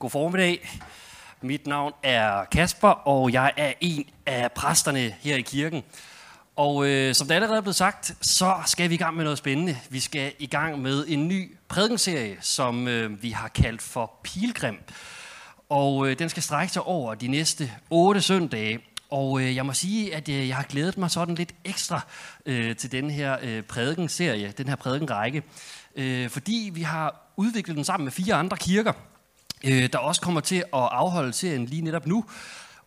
God formiddag. Mit navn er Kasper, og jeg er en af præsterne her i kirken. Og øh, som det allerede er blevet sagt, så skal vi i gang med noget spændende. Vi skal i gang med en ny prædikenserie, som øh, vi har kaldt for Pilgrim. Og øh, den skal strække sig over de næste otte søndage. Og øh, jeg må sige, at øh, jeg har glædet mig sådan lidt ekstra øh, til den her øh, prædikenserie, den her prædikenrække. Øh, fordi vi har udviklet den sammen med fire andre kirker – øh, der også kommer til at afholde serien lige netop nu.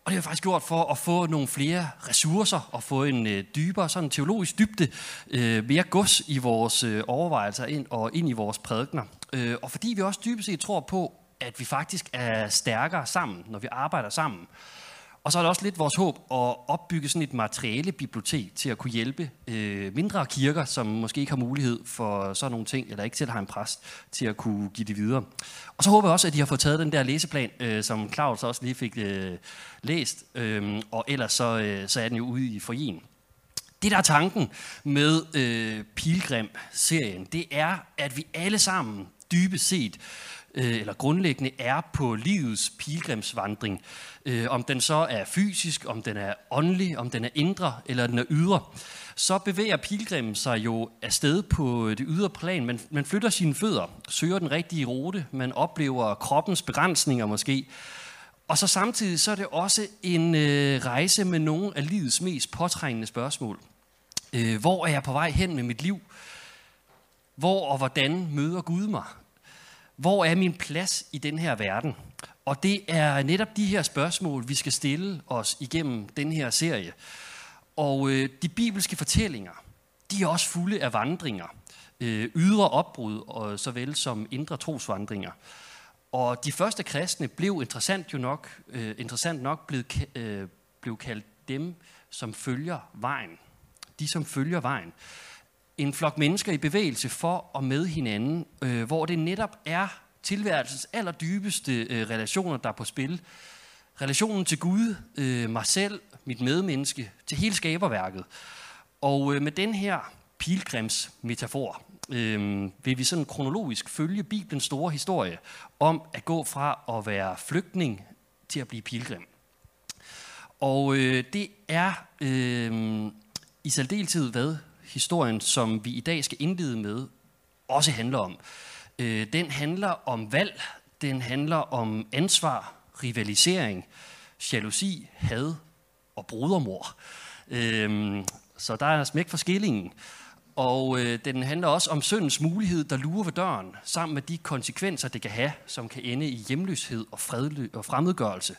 Og det har jeg faktisk gjort for at få nogle flere ressourcer og få en øh, dybere sådan teologisk dybde, øh, mere gods i vores øh, overvejelser ind og ind i vores prædikner. Øh, og fordi vi også dybest set tror på, at vi faktisk er stærkere sammen, når vi arbejder sammen. Og så er det også lidt vores håb at opbygge sådan et materialebibliotek til at kunne hjælpe øh, mindre kirker, som måske ikke har mulighed for sådan nogle ting, eller ikke selv har en præst til at kunne give det videre. Og så håber jeg også, at de har fået taget den der læseplan, øh, som Claus også lige fik øh, læst, øh, og ellers så, øh, så er den jo ude i forien. Det, der er tanken med øh, Pilgrim-serien, det er, at vi alle sammen dybest set øh, eller grundlæggende er på livets pilgrimsvandring. Øh, om den så er fysisk, om den er åndelig, om den er indre eller den er ydre, så bevæger pilgrimen sig jo afsted på det ydre plan. Man, man flytter sine fødder, søger den rigtige rute, man oplever kroppens begrænsninger måske. Og så samtidig så er det også en øh, rejse med nogle af livets mest påtrængende spørgsmål. Øh, hvor er jeg på vej hen med mit liv? Hvor og hvordan møder Gud mig? Hvor er min plads i den her verden? Og det er netop de her spørgsmål, vi skal stille os igennem den her serie. Og øh, de bibelske fortællinger, de er også fulde af vandringer. Øh, ydre opbrud, og såvel som indre trosvandringer. Og de første kristne blev interessant jo nok, øh, interessant nok blevet, øh, blev kaldt dem, som følger vejen. De, som følger vejen en flok mennesker i bevægelse for og med hinanden, øh, hvor det netop er tilværelsens allerdybeste øh, relationer, der er på spil. Relationen til Gud, øh, mig selv, mit medmenneske, til hele skaberværket. Og øh, med den her pilgrimsmetafor øh, vil vi sådan kronologisk følge Bibelens store historie om at gå fra at være flygtning til at blive pilgrim. Og øh, det er øh, i særdeleshed, hvad historien, som vi i dag skal indlede med, også handler om. Øh, den handler om valg, den handler om ansvar, rivalisering, jalousi, had og brodermor. Øh, så der er smæk for skillingen. Og øh, den handler også om syndens mulighed, der lurer ved døren, sammen med de konsekvenser, det kan have, som kan ende i hjemløshed og, fredlø- og fremmedgørelse.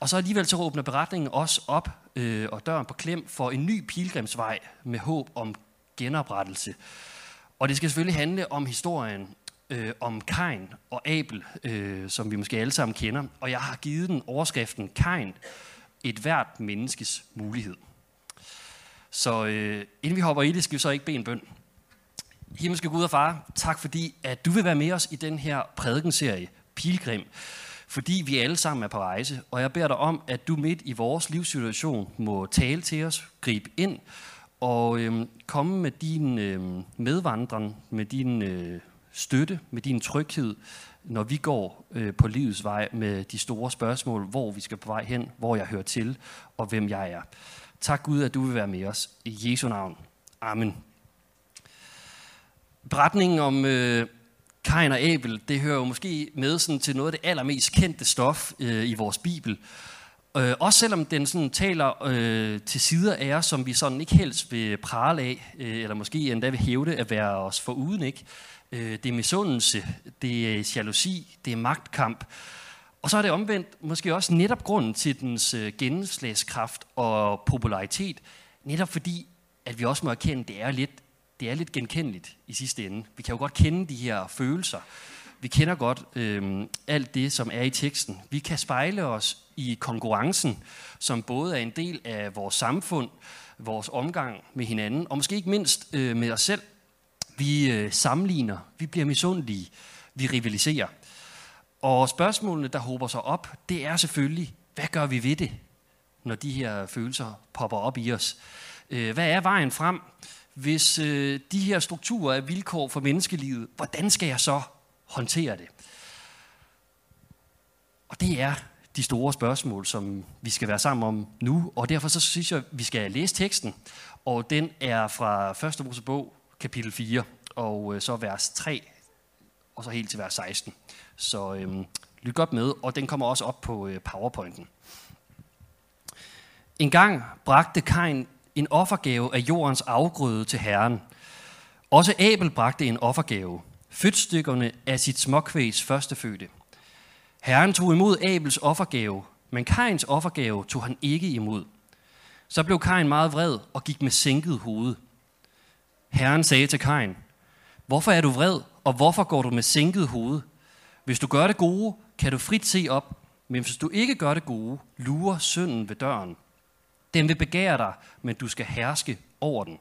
Og så alligevel så åbner beretningen også op øh, og døren på klem for en ny pilgrimsvej med håb om genoprettelse. Og det skal selvfølgelig handle om historien øh, om Kain og Abel, øh, som vi måske alle sammen kender. Og jeg har givet den overskriften Kain, et hvert menneskes mulighed. Så øh, inden vi hopper i det, skal vi så ikke bede en bøn. Himmelske Gud og Far, tak fordi, at du vil være med os i den her prædikenserie, Pilgrim fordi vi alle sammen er på rejse. Og jeg beder dig om, at du midt i vores livssituation må tale til os, gribe ind og øhm, komme med din øhm, medvandring, med din øh, støtte, med din tryghed, når vi går øh, på livets vej med de store spørgsmål, hvor vi skal på vej hen, hvor jeg hører til og hvem jeg er. Tak Gud, at du vil være med os. I Jesu navn. Amen. Beretningen om øh, Kain og Abel, det hører jo måske med sådan til noget af det allermest kendte stof øh, i vores Bibel. Øh, også selvom den sådan taler øh, til sider af os, som vi sådan ikke helst vil prale af, øh, eller måske endda vil hævde at være os for uden. Ikke? Øh, det er misundelse, det er jalousi, det er magtkamp. Og så er det omvendt måske også netop grunden til dens øh, gennemslagskraft og popularitet, netop fordi, at vi også må erkende, at det er lidt det er lidt genkendeligt i sidste ende. Vi kan jo godt kende de her følelser. Vi kender godt øh, alt det, som er i teksten. Vi kan spejle os i konkurrencen, som både er en del af vores samfund, vores omgang med hinanden, og måske ikke mindst øh, med os selv. Vi øh, sammenligner, vi bliver misundelige, vi rivaliserer. Og spørgsmålene, der håber sig op, det er selvfølgelig, hvad gør vi ved det, når de her følelser popper op i os? Øh, hvad er vejen frem? Hvis øh, de her strukturer er vilkår for menneskelivet, hvordan skal jeg så håndtere det? Og det er de store spørgsmål, som vi skal være sammen om nu, og derfor så synes jeg, at vi skal læse teksten, og den er fra 1. Mosebog, kapitel 4, og øh, så vers 3, og så helt til vers 16. Så øh, lyt godt med, og den kommer også op på øh, powerpointen. En gang bragte Kain en offergave af jordens afgrøde til Herren. Også Abel bragte en offergave, fødstykkerne af sit småkvægs førstefødte. Herren tog imod Abels offergave, men Kains offergave tog han ikke imod. Så blev Kain meget vred og gik med sænket hoved. Herren sagde til Kain, Hvorfor er du vred, og hvorfor går du med sænket hoved? Hvis du gør det gode, kan du frit se op, men hvis du ikke gør det gode, lurer synden ved døren. Den vil begære dig, men du skal herske over den.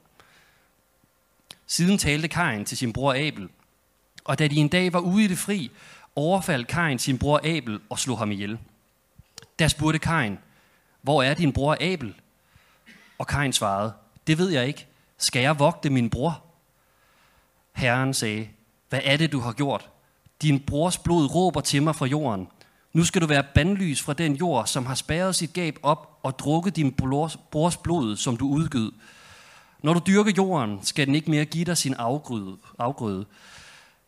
Siden talte Kain til sin bror Abel, og da de en dag var ude i det fri, overfaldt Kain sin bror Abel og slog ham ihjel. Der spurgte Kain, hvor er din bror Abel? Og Kain svarede, det ved jeg ikke. Skal jeg vogte min bror? Herren sagde, hvad er det, du har gjort? Din brors blod råber til mig fra jorden. Nu skal du være bandlys fra den jord, som har spærret sit gab op og drukket din brors blod, som du udgød. Når du dyrker jorden, skal den ikke mere give dig sin afgrøde. afgrøde.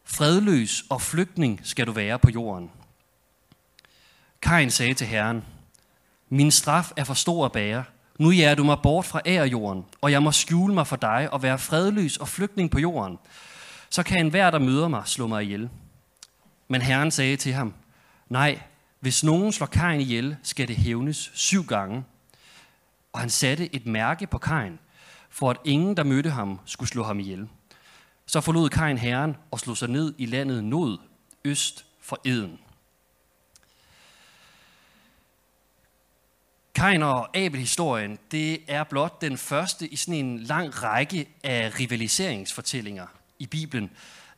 Fredløs og flygtning skal du være på jorden. Kain sagde til Herren, min straf er for stor at bære. Nu jager du mig bort fra ærejorden, og jeg må skjule mig for dig og være fredløs og flygtning på jorden. Så kan enhver, der møder mig, slå mig ihjel. Men Herren sagde til ham, nej, hvis nogen slår Kain ihjel, skal det hævnes syv gange. Og han satte et mærke på Kain, for at ingen, der mødte ham, skulle slå ham ihjel. Så forlod Kain herren og slog sig ned i landet Nod, øst for Eden. Kain og Abel-historien, det er blot den første i sådan en lang række af rivaliseringsfortællinger i Bibelen.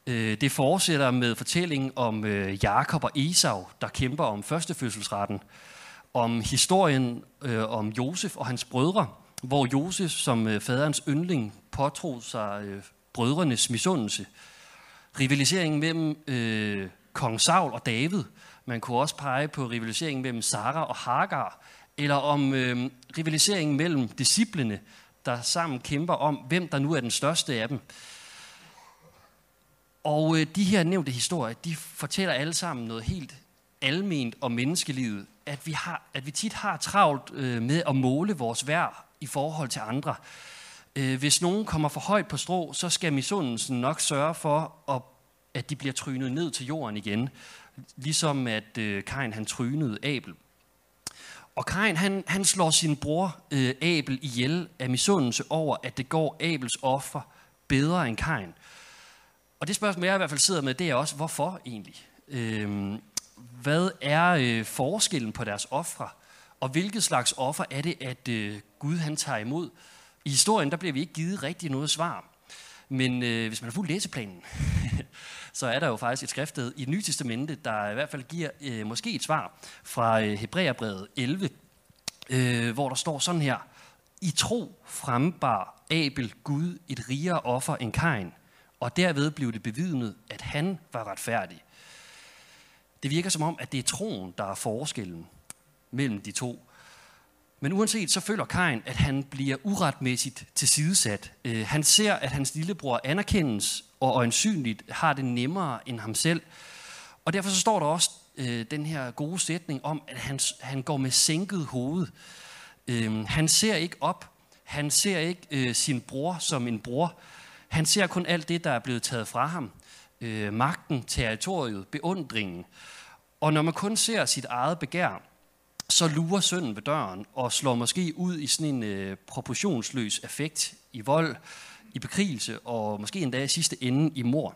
Øh, det fortsætter med fortællingen om øh, Jakob og Esau, der kæmper om førstefødselsretten. Om historien øh, om Josef og hans brødre, hvor Josef som øh, faderens yndling påtog sig øh, brødrenes misundelse. Rivaliseringen mellem øh, kong Saul og David. Man kunne også pege på rivaliseringen mellem Sara og Hagar. Eller om øh, rivaliseringen mellem disciplene, der sammen kæmper om, hvem der nu er den største af dem. Og øh, de her nævnte historier, de fortæller alle sammen noget helt alment om menneskelivet. At vi, har, at vi tit har travlt øh, med at måle vores værd i forhold til andre. Øh, hvis nogen kommer for højt på strå, så skal misundelsen nok sørge for, at de bliver trynet ned til jorden igen. Ligesom at øh, Kain han trynede Abel. Og Kain han, han slår sin bror øh, Abel ihjel af misundelse over, at det går Abels offer bedre end Kain. Og det spørgsmål, jeg i hvert fald sidder med, det er også, hvorfor egentlig? Øh, hvad er øh, forskellen på deres ofre? Og hvilket slags offer er det, at øh, Gud han tager imod? I historien der bliver vi ikke givet rigtig noget svar. Men øh, hvis man har fuldt læseplanen, så er der jo faktisk et skriftsted i det nye testamente, der i hvert fald giver øh, måske et svar fra øh, Hebræerbrevet 11, øh, hvor der står sådan her. I tro frembar Abel Gud et rigere offer end Kain, og derved blev det bevidnet, at han var retfærdig. Det virker som om, at det er troen, der er forskellen mellem de to. Men uanset så føler Kain, at han bliver uretmæssigt tilsidesat. Øh, han ser, at hans lillebror anerkendes og øjensynligt har det nemmere end ham selv. Og derfor så står der også øh, den her gode sætning om, at han, han går med sænket hoved. Øh, han ser ikke op. Han ser ikke øh, sin bror som en bror. Han ser kun alt det, der er blevet taget fra ham. Øh, magten, territoriet, beundringen. Og når man kun ser sit eget begær, så lurer sønnen ved døren og slår måske ud i sådan en øh, proportionsløs effekt i vold, i bekrigelse og måske endda i sidste ende i mor.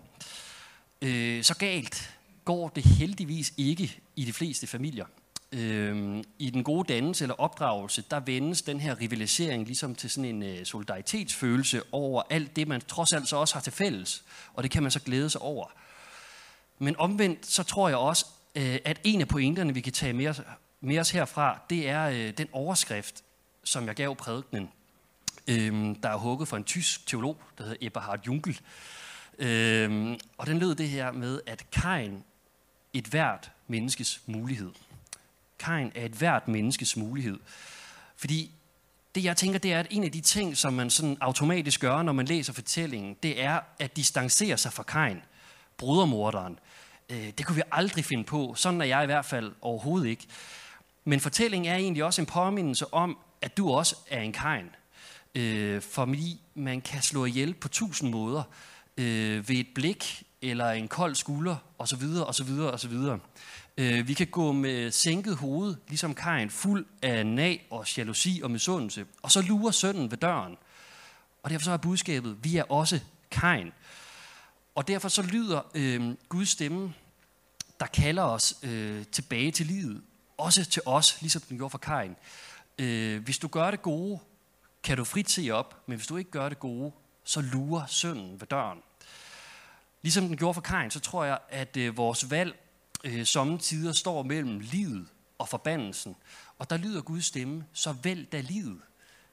Øh, så galt går det heldigvis ikke i de fleste familier. Øh, I den gode dannelse eller opdragelse, der vendes den her rivalisering ligesom til sådan en øh, solidaritetsfølelse over alt det, man trods alt så også har til fælles, og det kan man så glæde sig over. Men omvendt, så tror jeg også, øh, at en af pointerne, vi kan tage med os, med os herfra, det er øh, den overskrift, som jeg gav prædikenen, øh, der er hugget fra en tysk teolog, der hedder Eberhard Junkel. Øh, og den lød det her med, at Kain et hvert menneskes mulighed. Kain af et hvert menneskes mulighed. Fordi det jeg tænker, det er, at en af de ting, som man sådan automatisk gør, når man læser fortællingen, det er at distancere sig fra Kejn, brudermorderen. Øh, det kunne vi aldrig finde på. Sådan er jeg i hvert fald overhovedet ikke. Men fortællingen er egentlig også en påmindelse om, at du også er en Kain. Øh, fordi man kan slå ihjel på tusind måder. Øh, ved et blik, eller en kold skulder, osv., osv., osv. Øh, vi kan gå med sænket hoved, ligesom Kain, fuld af nag og jalousi og misundelse. Og så lurer sønnen ved døren. Og derfor så er budskabet, vi er også Kain. Og derfor så lyder øh, Guds stemme, der kalder os øh, tilbage til livet. Også til os, ligesom den gjorde for Kain. Øh, hvis du gør det gode, kan du frit se op, men hvis du ikke gør det gode, så lurer sønnen ved døren. Ligesom den gjorde for Kain, så tror jeg, at øh, vores valg øh, sommetider står mellem livet og forbandelsen. Og der lyder Guds stemme, så vælg da livet.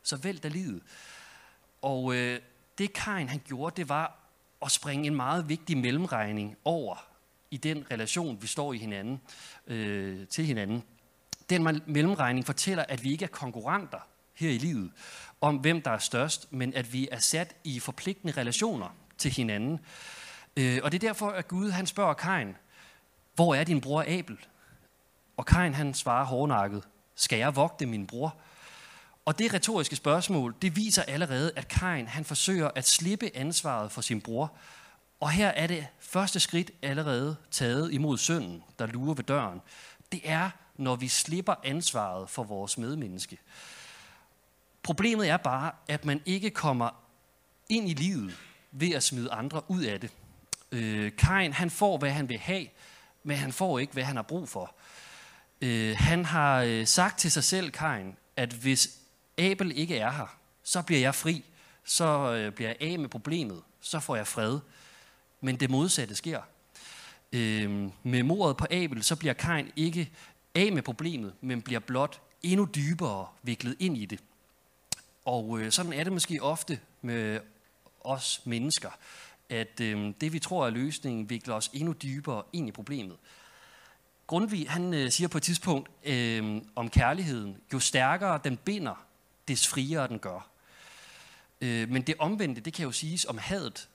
Så vælg da livet. Og øh, det Kain han gjorde, det var at springe en meget vigtig mellemregning over i den relation, vi står i hinanden, øh, til hinanden. Den mellemregning fortæller, at vi ikke er konkurrenter her i livet om, hvem der er størst, men at vi er sat i forpligtende relationer til hinanden. Øh, og det er derfor, at Gud han spørger Kain, hvor er din bror Abel? Og Kain han svarer hårdnakket, skal jeg vogte min bror? Og det retoriske spørgsmål, det viser allerede, at Kain han forsøger at slippe ansvaret for sin bror. Og her er det første skridt allerede taget imod sønnen, der lurer ved døren. Det er, når vi slipper ansvaret for vores medmenneske. Problemet er bare, at man ikke kommer ind i livet ved at smide andre ud af det. Øh, Kain, han får, hvad han vil have, men han får ikke, hvad han har brug for. Øh, han har øh, sagt til sig selv, Kain, at hvis Abel ikke er her, så bliver jeg fri, så øh, bliver jeg af med problemet, så får jeg fred. Men det modsatte sker. Øh, med mordet på Abel, så bliver Kain ikke af med problemet, men bliver blot endnu dybere viklet ind i det. Og øh, sådan er det måske ofte med os mennesker at øh, det, vi tror er løsningen, vikler os endnu dybere ind i problemet. Grundtvig han øh, siger på et tidspunkt øh, om kærligheden, jo stærkere den binder, des friere den gør. Øh, men det omvendte, det kan jo siges om hadet.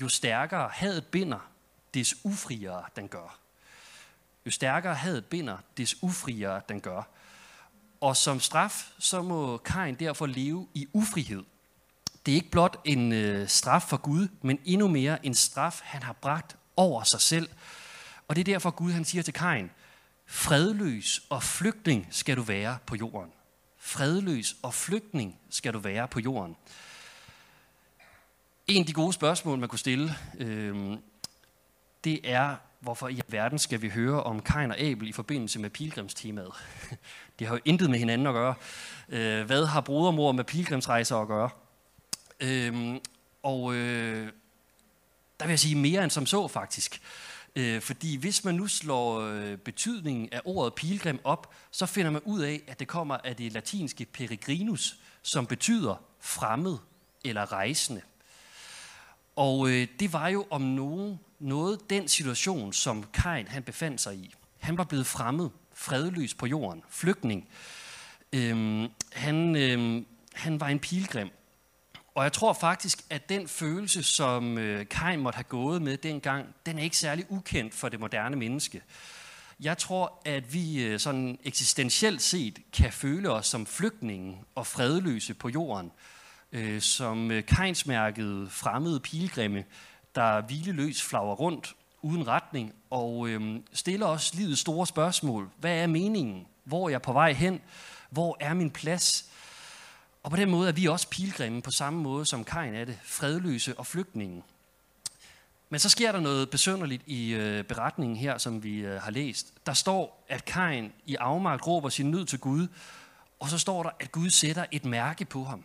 Jo stærkere hadet binder, des ufriere den gør. Jo stærkere hadet binder, des ufriere den gør. Og som straf, så må Kain derfor leve i ufrihed – det er ikke blot en øh, straf for Gud, men endnu mere en straf, han har bragt over sig selv. Og det er derfor Gud han siger til Kain, fredløs og flygtning skal du være på jorden. Fredløs og flygtning skal du være på jorden. En af de gode spørgsmål, man kunne stille, øh, det er, hvorfor i verden skal vi høre om Kain og Abel i forbindelse med pilgrimstemaet? De har jo intet med hinanden at gøre. Øh, hvad har brodermor med pilgrimsrejser at gøre? Øhm, og øh, der vil jeg sige mere end som så faktisk. Øh, fordi hvis man nu slår øh, betydningen af ordet pilgrim op, så finder man ud af, at det kommer af det latinske peregrinus, som betyder fremmed eller rejsende. Og øh, det var jo om nogen noget den situation, som Kain han befandt sig i. Han var blevet fremmed, fredløs på jorden, flygtning. Øhm, han, øhm, han var en pilgrim, og jeg tror faktisk, at den følelse, som øh, Kain måtte have gået med dengang, den er ikke særlig ukendt for det moderne menneske. Jeg tror, at vi øh, sådan eksistentielt set kan føle os som flygtninge og fredløse på jorden, øh, som øh, kainsmærkede fremmede pilgrimme, der hvileløs flager rundt uden retning og stiller os livets store spørgsmål. Hvad er meningen? Hvor er jeg på vej hen? Hvor er min plads? Og på den måde er vi også pilgrimme på samme måde som Kain er det, fredløse og flygtningen. Men så sker der noget besønderligt i øh, beretningen her, som vi øh, har læst. Der står, at Kain i afmagt råber sin nød til Gud, og så står der, at Gud sætter et mærke på ham.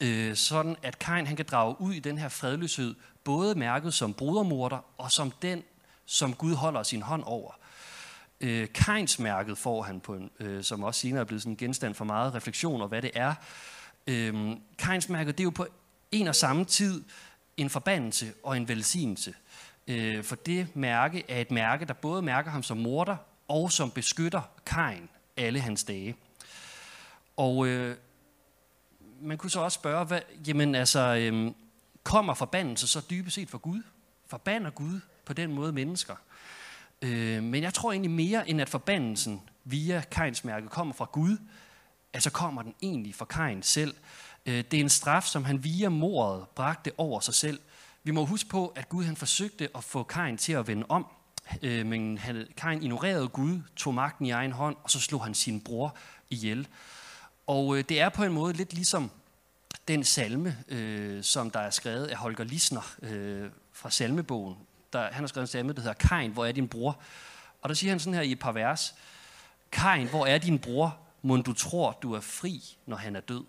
Øh, sådan at Kain han kan drage ud i den her fredløshed, både mærket som brudermorder og som den, som Gud holder sin hånd over. Øh, Kainsmærket får han, på en, øh, som også senere er blevet sådan en genstand for meget refleksion over, hvad det er. Øh, Kainsmærket det er jo på en og samme tid en forbandelse og en velsignelse. Øh, for det mærke er et mærke, der både mærker ham som morder og som beskytter Kain alle hans dage. Og øh, man kunne så også spørge, hvad, jamen altså, øh, kommer forbandelse så dybest set fra Gud? Forbander Gud på den måde mennesker? Øh, men jeg tror egentlig mere, end at forbandelsen via Kains mærke kommer fra Gud, altså kommer den egentlig fra Kain selv. Øh, det er en straf, som han via mordet bragte over sig selv. Vi må huske på, at Gud han forsøgte at få Kain til at vende om, øh, men han, Kain ignorerede Gud, tog magten i egen hånd, og så slog han sin bror ihjel. Og øh, det er på en måde lidt ligesom den salme, øh, som der er skrevet af Holger Lisner øh, fra salmebogen. Der, han har skrevet en salme, der hedder Kain, hvor er din bror? Og der siger han sådan her i et par vers. Kain, hvor er din bror? Må du tror, du er fri, når han er død.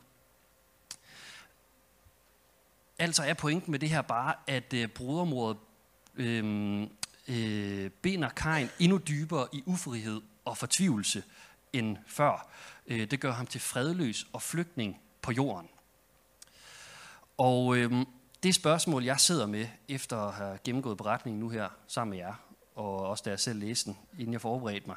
Altså er pointen med det her bare, at øh, brodermordet øh, øh, binder Kain endnu dybere i ufrihed og fortvivlelse end før. Øh, det gør ham til fredløs og flygtning på jorden. Og øh, det spørgsmål, jeg sidder med, efter at have gennemgået beretningen nu her sammen med jer, og også da jeg selv læste den, inden jeg forberedte mig,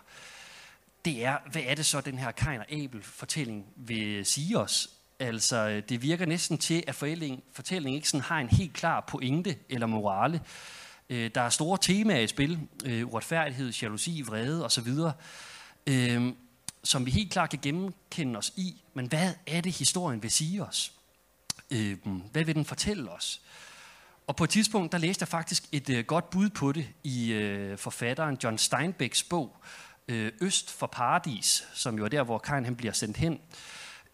det er, hvad er det så, den her Kain og Abel-fortælling vil sige os? Altså, øh, det virker næsten til, at fortællingen ikke sådan har en helt klar pointe eller morale. Øh, der er store temaer i spil, øh, uretfærdighed, jalousi, vrede osv., som vi helt klart kan gennemkende os i. Men hvad er det, historien vil sige os? Øh, hvad vil den fortælle os? Og på et tidspunkt, der læste jeg faktisk et øh, godt bud på det i øh, forfatteren John Steinbecks bog, øh, Øst for Paradis, som jo er der, hvor Kain han bliver sendt hen,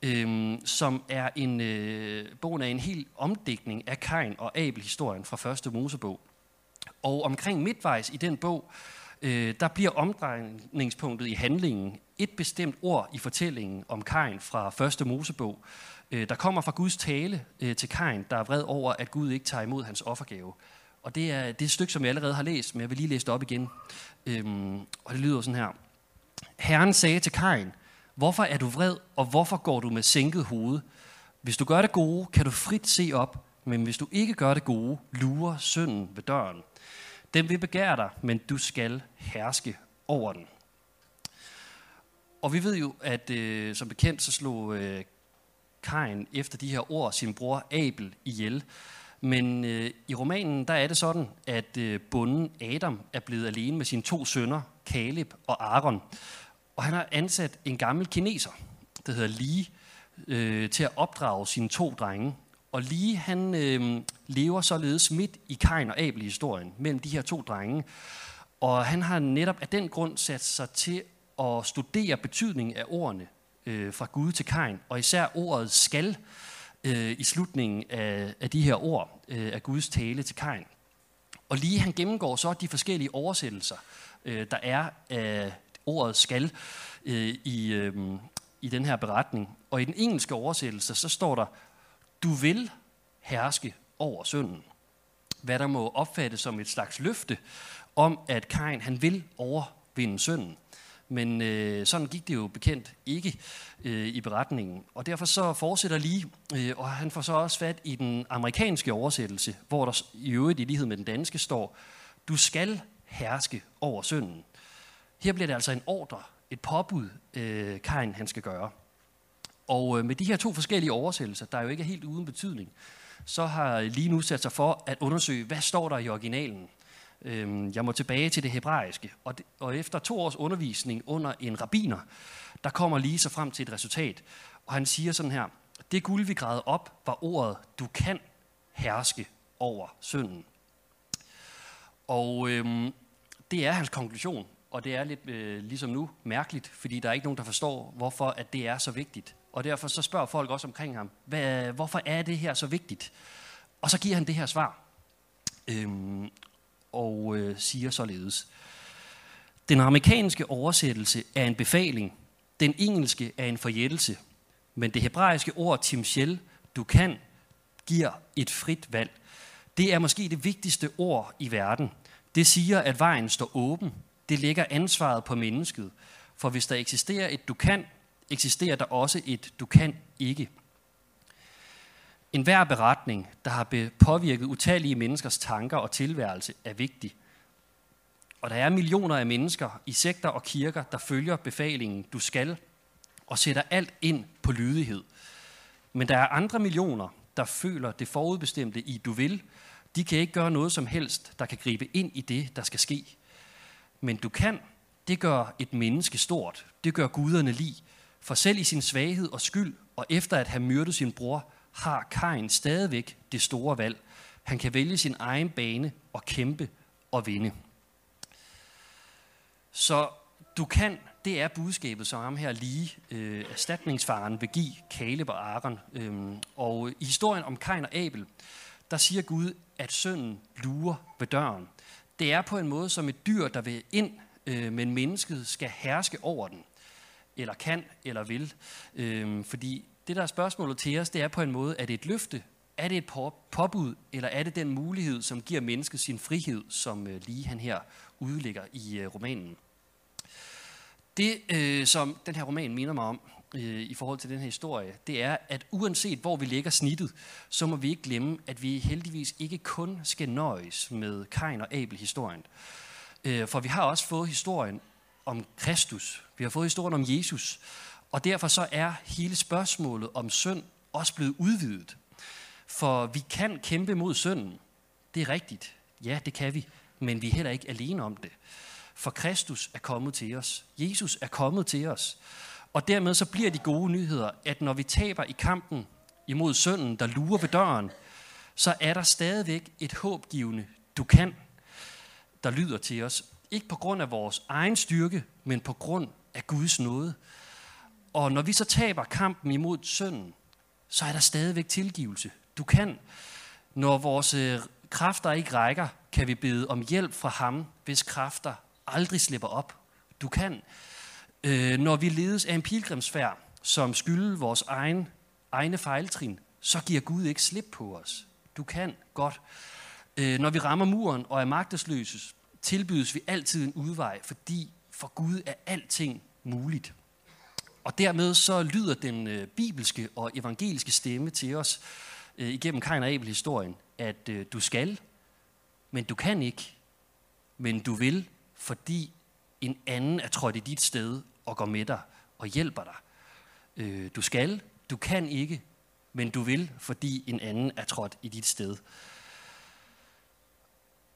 øh, som er en, øh, bogen er en helt omdækning af Kain og Abel-historien fra første Mosebog. Og omkring midtvejs i den bog, øh, der bliver omdrejningspunktet i handlingen et bestemt ord i fortællingen om Kain fra første Mosebog, Øh, der kommer fra Guds tale øh, til Kain, der er vred over, at Gud ikke tager imod hans offergave. Og det er, det stykke, som jeg allerede har læst, men jeg vil lige læse det op igen. Øhm, og det lyder sådan her. Herren sagde til Kain, hvorfor er du vred, og hvorfor går du med sænket hoved? Hvis du gør det gode, kan du frit se op, men hvis du ikke gør det gode, lurer synden ved døren. Den vil begære dig, men du skal herske over den. Og vi ved jo, at øh, som bekendt, så slog øh, Kain efter de her ord sin bror Abel ihjel. Men øh, i romanen, der er det sådan, at øh, bunden Adam er blevet alene med sine to sønner, Caleb og Aaron. Og han har ansat en gammel kineser, der hedder Lee, øh, til at opdrage sine to drenge. Og Lee, han øh, lever således midt i Kain og Abel-historien, mellem de her to drenge. Og han har netop af den grund sat sig til at studere betydningen af ordene øh, fra Gud til Kain, og især ordet skal øh, i slutningen af, af de her ord øh, af Guds tale til Kain. Og lige han gennemgår så de forskellige oversættelser, øh, der er af ordet skal øh, i, øh, i den her beretning. Og i den engelske oversættelse, så står der, du vil herske over synden. Hvad der må opfattes som et slags løfte om, at Kain han vil overvinde synden. Men øh, sådan gik det jo bekendt ikke øh, i beretningen. Og derfor så fortsætter lige, øh, og han får så også fat i den amerikanske oversættelse, hvor der i øvrigt i lighed med den danske står, du skal herske over synden. Her bliver det altså en ordre, et påbud, øh, Kain han skal gøre. Og øh, med de her to forskellige oversættelser, der er jo ikke helt uden betydning, så har lige nu sat sig for at undersøge, hvad står der i originalen. Øhm, jeg må tilbage til det hebraiske. Og, det, og efter to års undervisning under en rabiner, der kommer lige så frem til et resultat. Og han siger sådan her, det guld vi græd op, var ordet, du kan herske over synden. Og øhm, det er hans konklusion, og det er lidt øh, ligesom nu mærkeligt, fordi der er ikke nogen, der forstår, hvorfor at det er så vigtigt. Og derfor så spørger folk også omkring ham, hvad, hvorfor er det her så vigtigt? Og så giver han det her svar. Øhm, og øh, siger således. Den amerikanske oversættelse er en befaling. Den engelske er en forjættelse. Men det hebraiske ord timshel, du kan, giver et frit valg. Det er måske det vigtigste ord i verden. Det siger, at vejen står åben. Det lægger ansvaret på mennesket. For hvis der eksisterer et du kan, eksisterer der også et du kan ikke. En hver beretning, der har påvirket utallige menneskers tanker og tilværelse, er vigtig. Og der er millioner af mennesker i sekter og kirker, der følger befalingen, du skal, og sætter alt ind på lydighed. Men der er andre millioner, der føler det forudbestemte i, du vil. De kan ikke gøre noget som helst, der kan gribe ind i det, der skal ske. Men du kan, det gør et menneske stort. Det gør guderne lige. For selv i sin svaghed og skyld, og efter at have myrdet sin bror, har Kain stadigvæk det store valg. Han kan vælge sin egen bane og kæmpe og vinde. Så du kan, det er budskabet, som ham her lige øh, erstatningsfaren vil give Kaleb og Aaron. Øhm, og i historien om Kain og Abel, der siger Gud, at sønnen lurer ved døren. Det er på en måde som et dyr, der vil ind, øh, men mennesket skal herske over den. Eller kan, eller vil. Øhm, fordi det, der er spørgsmålet til os, det er på en måde, er det et løfte? Er det et påbud, eller er det den mulighed, som giver mennesket sin frihed, som øh, lige han her udlægger i øh, romanen? Det, øh, som den her roman minder mig om øh, i forhold til den her historie, det er, at uanset hvor vi lægger snittet, så må vi ikke glemme, at vi heldigvis ikke kun skal nøjes med Kain og Abel-historien. Øh, for vi har også fået historien om Kristus. Vi har fået historien om Jesus. Og derfor så er hele spørgsmålet om synd også blevet udvidet. For vi kan kæmpe mod synden. Det er rigtigt. Ja, det kan vi. Men vi er heller ikke alene om det. For Kristus er kommet til os. Jesus er kommet til os. Og dermed så bliver de gode nyheder, at når vi taber i kampen imod synden, der lurer ved døren, så er der stadigvæk et håbgivende, du kan, der lyder til os. Ikke på grund af vores egen styrke, men på grund af Guds nåde. Og når vi så taber kampen imod synden, så er der stadigvæk tilgivelse. Du kan, når vores øh, kræfter ikke rækker, kan vi bede om hjælp fra ham, hvis kræfter aldrig slipper op. Du kan, øh, når vi ledes af en pilgrimsfærd, som skylder vores egen, egne fejltrin, så giver Gud ikke slip på os. Du kan godt. Øh, når vi rammer muren og er magtesløse, tilbydes vi altid en udvej, fordi for Gud er alting muligt. Og dermed så lyder den øh, bibelske og evangeliske stemme til os øh, igennem Kain og Abel-historien, at øh, du skal, men du kan ikke, men du vil, fordi en anden er trådt i dit sted og går med dig og hjælper dig. Øh, du skal, du kan ikke, men du vil, fordi en anden er trådt i dit sted.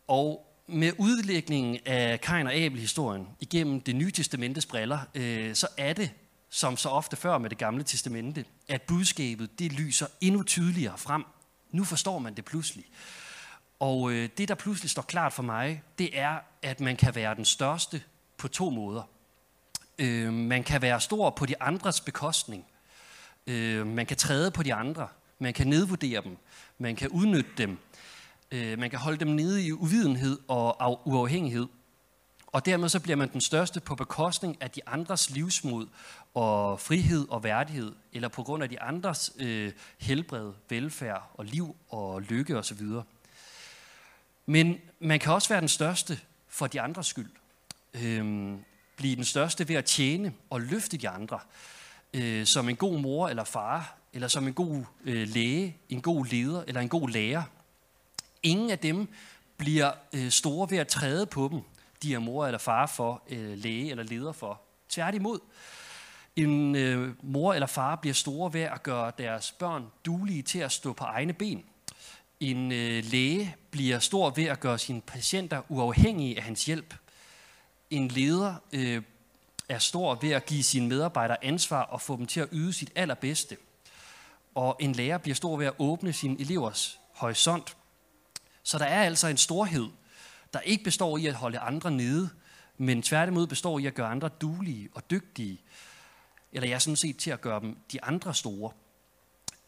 Og med udlægningen af Kain og Abel-historien igennem det nye testamentes briller, øh, så er det, som så ofte før med det gamle testamente, at budskabet det lyser endnu tydeligere frem. Nu forstår man det pludselig. Og øh, det, der pludselig står klart for mig, det er, at man kan være den største på to måder. Øh, man kan være stor på de andres bekostning. Øh, man kan træde på de andre. Man kan nedvurdere dem. Man kan udnytte dem. Øh, man kan holde dem nede i uvidenhed og uafhængighed. Og dermed så bliver man den største på bekostning af de andres livsmod og frihed og værdighed, eller på grund af de andres øh, helbred, velfærd og liv og lykke osv. Men man kan også være den største for de andres skyld. Øhm, blive den største ved at tjene og løfte de andre. Øh, som en god mor eller far, eller som en god øh, læge, en god leder eller en god lærer. Ingen af dem bliver øh, store ved at træde på dem, de er mor eller far for, øh, læge eller leder for. Tværtimod, en øh, mor eller far bliver store ved at gøre deres børn duelige til at stå på egne ben. En øh, læge bliver stor ved at gøre sine patienter uafhængige af hans hjælp. En leder øh, er stor ved at give sine medarbejdere ansvar og få dem til at yde sit allerbedste. Og en lærer bliver stor ved at åbne sine elevers horisont. Så der er altså en storhed, der ikke består i at holde andre nede, men tværtimod består i at gøre andre dulige og dygtige, eller jeg sådan set til at gøre dem de andre store.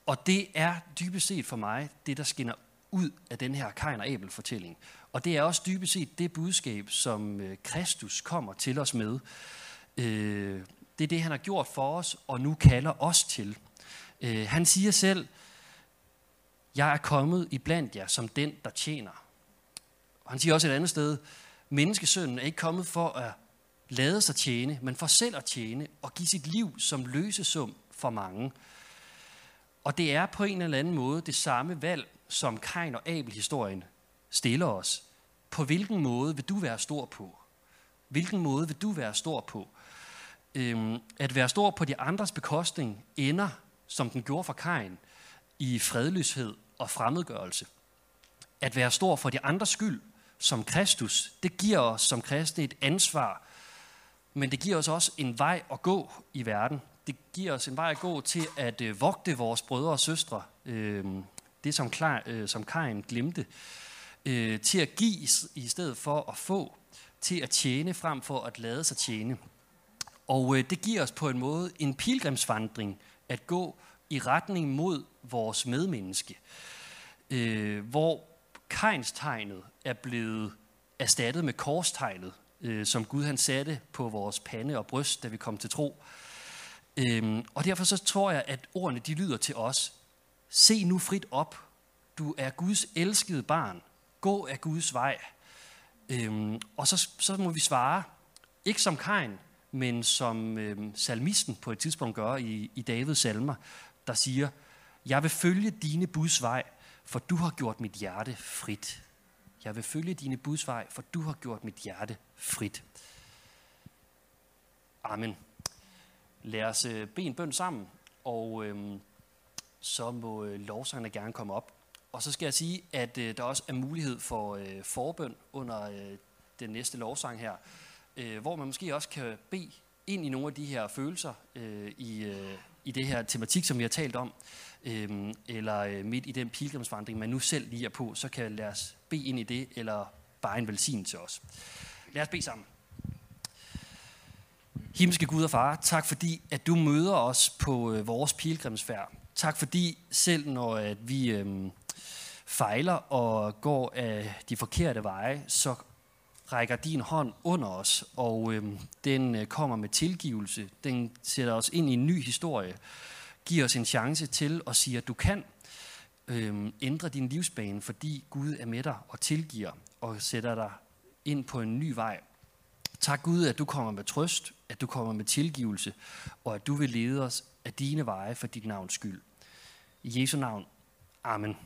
Og det er dybest set for mig det, der skinner ud af den her Kain og Abel fortælling. Og det er også dybest set det budskab, som øh, Kristus kommer til os med. Øh, det er det, han har gjort for os, og nu kalder os til. Øh, han siger selv, jeg er kommet i blandt jer som den, der tjener. Og han siger også et andet sted, menneskesønnen er ikke kommet for at lade sig tjene, men for selv at tjene og give sit liv som løsesum for mange. Og det er på en eller anden måde det samme valg, som Kain og Abel-historien stiller os. På hvilken måde vil du være stor på? Hvilken måde vil du være stor på? Øhm, at være stor på de andres bekostning ender, som den gjorde for Kain, i fredløshed og fremmedgørelse. At være stor for de andres skyld, som Kristus, det giver os som kristne et ansvar, men det giver os også en vej at gå i verden. Det giver os en vej at gå til at øh, vogte vores brødre og søstre, øh, det som, klar, øh, som Karin glemte, øh, til at give i stedet for at få, til at tjene frem for at lade sig tjene. Og øh, det giver os på en måde en pilgrimsvandring at gå i retning mod vores medmenneske, øh, hvor Kajnstegnet er blevet erstattet med korstegnet, øh, som Gud han satte på vores pande og bryst, da vi kom til tro. Øhm, og derfor så tror jeg, at ordene de lyder til os. Se nu frit op. Du er Guds elskede barn. Gå af Guds vej. Øhm, og så, så må vi svare, ikke som Kain, men som øhm, salmisten på et tidspunkt gør i, i Davids salmer, der siger, jeg vil følge dine buds vej, for du har gjort mit hjerte frit. Jeg vil følge dine budsvej, for du har gjort mit hjerte frit. Amen. Lad os øh, bede en bøn sammen, og øhm, så må øh, lovsangerne gerne komme op. Og så skal jeg sige, at øh, der også er mulighed for øh, forbøn under øh, den næste lovsang her, øh, hvor man måske også kan bede ind i nogle af de her følelser øh, i, øh, i det her tematik, som vi har talt om, øh, eller øh, midt i den pilgrimsvandring, man nu selv lige er på, så kan lad os bede ind i det, eller bare en velsignelse os. Lad os bede sammen. Himmelske Gud og Far, tak fordi, at du møder os på øh, vores pilgrimsfærd. Tak fordi, selv når at vi øh, fejler og går af de forkerte veje, så rækker din hånd under os, og øh, den øh, kommer med tilgivelse. Den sætter os ind i en ny historie, giver os en chance til at sige, at du kan øh, ændre din livsbane, fordi Gud er med dig og tilgiver og sætter dig ind på en ny vej. Tak Gud, at du kommer med trøst, at du kommer med tilgivelse, og at du vil lede os af dine veje for dit navns skyld. I Jesu navn. Amen.